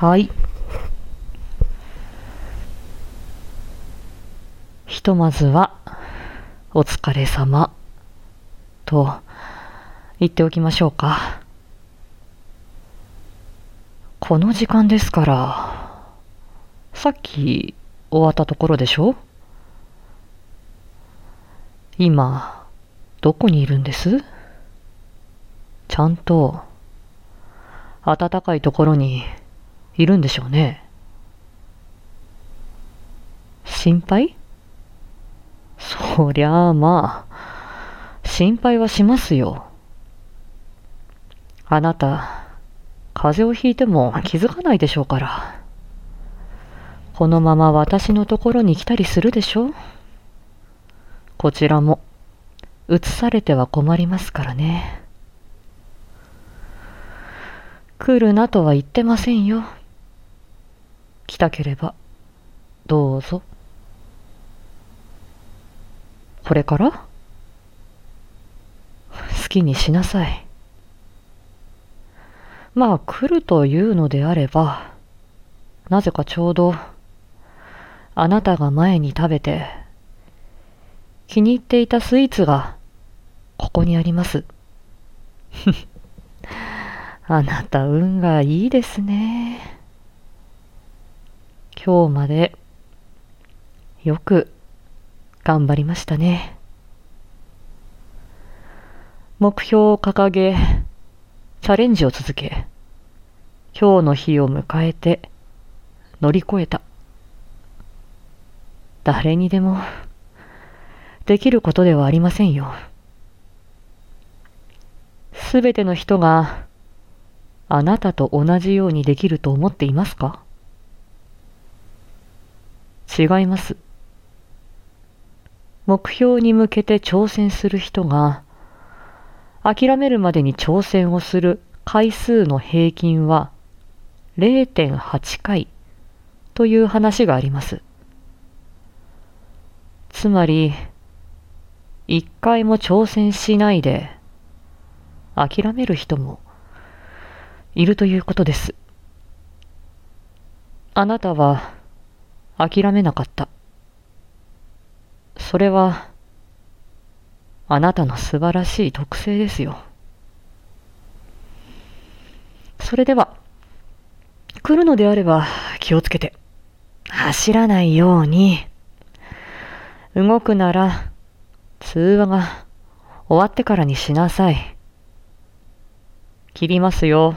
はい。ひとまずは、お疲れ様、と言っておきましょうか。この時間ですから、さっき終わったところでしょ？今、どこにいるんです？ちゃんと、暖かいところにいるんでしょうね。心配？そりゃあまあ、心配はしますよ。あなた、風邪をひいても気づかないでしょうから。このまま私のところに来たりするでしょう？こちらも、移されては困りますからね。来るなとは言ってませんよ。来たければ、どうぞ。これから？好きにしなさい。まあ、来るというのであれば、なぜかちょうど、あなたが前に食べて、気に入っていたスイーツが、ここにあります。あなた運がいいですね。今日までよく頑張りましたね。目標を掲げ、チャレンジを続け、今日の日を迎えて乗り越えた。誰にでもできることではありませんよ。すべての人があなたと同じようにできると思っていますか？違います。目標に向けて挑戦する人が諦めるまでに挑戦をする回数の平均は0.8回という話があります。つまり、一回も挑戦しないで諦める人もいるということです。あなたは諦めなかった。それはあなたの素晴らしい特性ですよ。それでは、来るのであれば気をつけて、走らないように、動くなら通話が終わってからにしなさい。切りますよ。